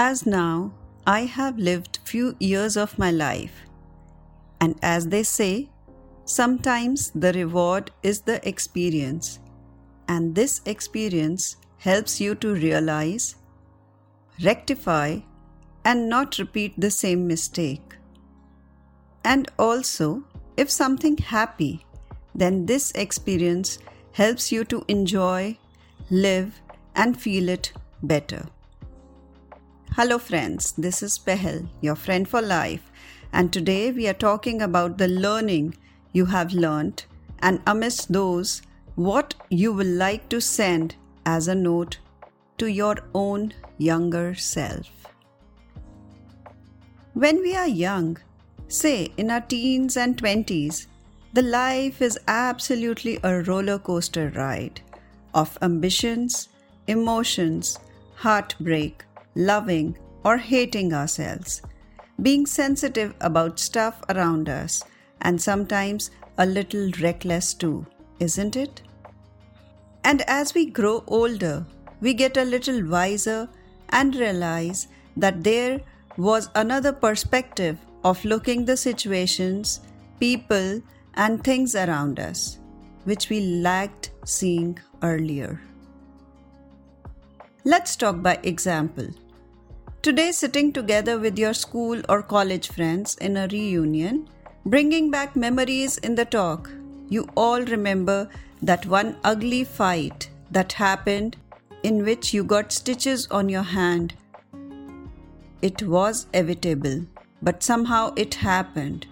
As now, I have lived few years of my life, and as they say, sometimes the reward is the experience, and this experience helps you to realize, rectify, and not repeat the same mistake. And also, if something happy, then this experience helps you to enjoy, live, and feel it better. Hello, friends, this is Pehel, your friend for life, and today we are talking about the learning you have learnt and amidst those, what you will like to send as a note to your own younger self. When we are young, say in our teens and 20s, the life is absolutely a roller coaster ride of ambitions, emotions, heartbreak, loving or hating ourselves, being sensitive about stuff around us, and sometimes a little reckless too, isn't it? And as we grow older, we get a little wiser and realize that there was another perspective of looking the situations, people, and things around us, which we lacked seeing earlier. Let's talk by example. Today, sitting together with your school or college friends in a reunion, bringing back memories in the talk, you all remember that one ugly fight that happened in which you got stitches on your hand. It was inevitable, but somehow it happened.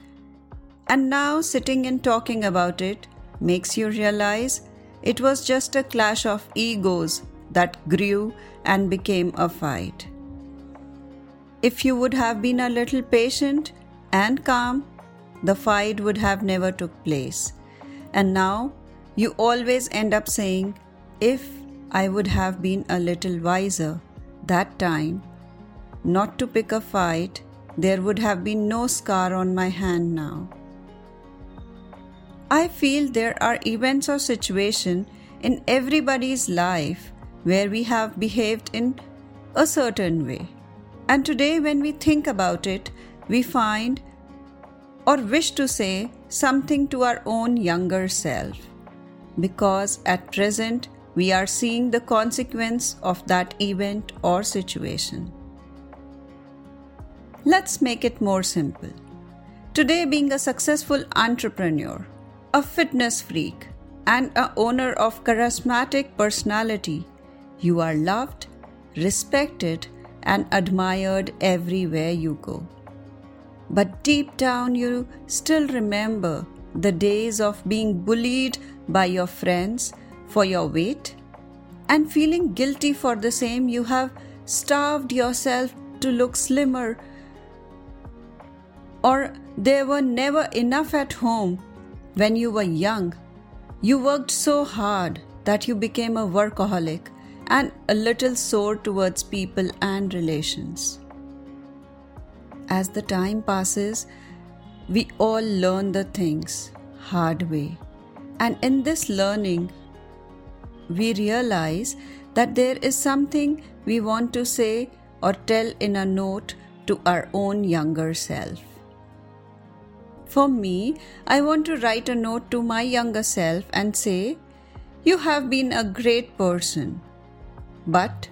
And now, sitting and talking about it makes you realize it was just a clash of egos that grew and became a fight. If you would have been a little patient and calm, the fight would have never took place. And now you always end up saying, if I would have been a little wiser that time, not to pick a fight, there would have been no scar on my hand now. I feel there are events or situations in everybody's life where we have behaved in a certain way. And today, when we think about it, we find or wish to say something to our own younger self. Because at present, we are seeing the consequence of that event or situation. Let's make it more simple. Today, being a successful entrepreneur, a fitness freak, and a owner of charismatic personality, you are loved, respected, and admired everywhere you go. But deep down, you still remember the days of being bullied by your friends for your weight and feeling guilty for the same. You have starved yourself to look slimmer, or there were never enough at home when you were young. You worked so hard that you became a workaholic and a little sore towards people and relations. As the time passes, we all learn the things hard way. And in this learning, we realize that there is something we want to say or tell in a note to our own younger self. For me, I want to write a note to my younger self and say, You have been a great person but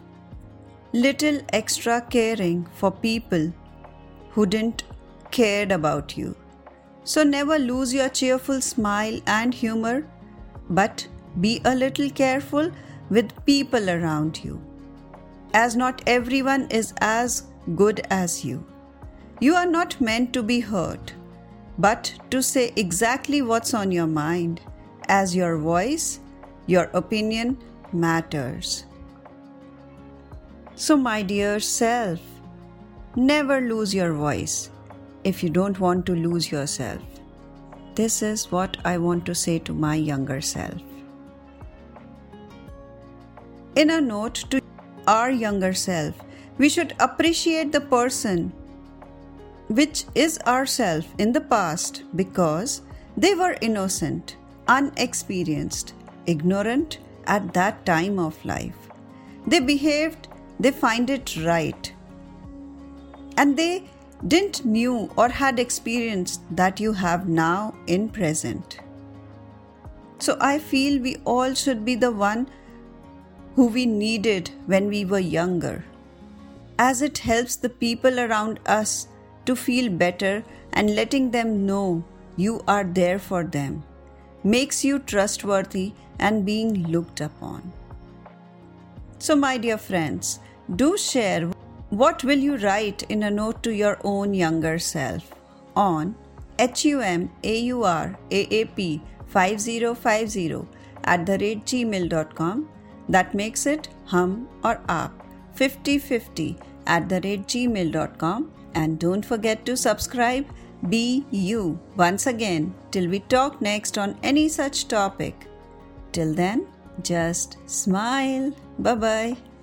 little extra caring for people who didn't cared about you. So never lose your cheerful smile and humor, but be a little careful with people around you. As not everyone is as good as you. You are not meant to be hurt, but to say exactly what's on your mind, as your voice, your opinion matters. So, my dear self, never lose your voice if you don't want to lose yourself. This is what I want to say to my younger self. In a note to our younger self, we should appreciate the person which is ourself in the past because they were innocent, unexperienced, ignorant at that time of life. They behaved they find it right and they didn't knew or had experienced that you have now in present. So I feel we all should be the one who we needed when we were younger, as it helps the people around us to feel better and letting them know you are there for them makes you trustworthy and being looked upon. So, my dear friends, do share what will you write in a note to your own younger self on humauraap 5050 at the rate gmail.com that makes it hum aur aap 5050 at the rate gmail.com and don't forget to subscribe. Be you once again till we talk next on any such topic. Till then, just smile. Bye bye.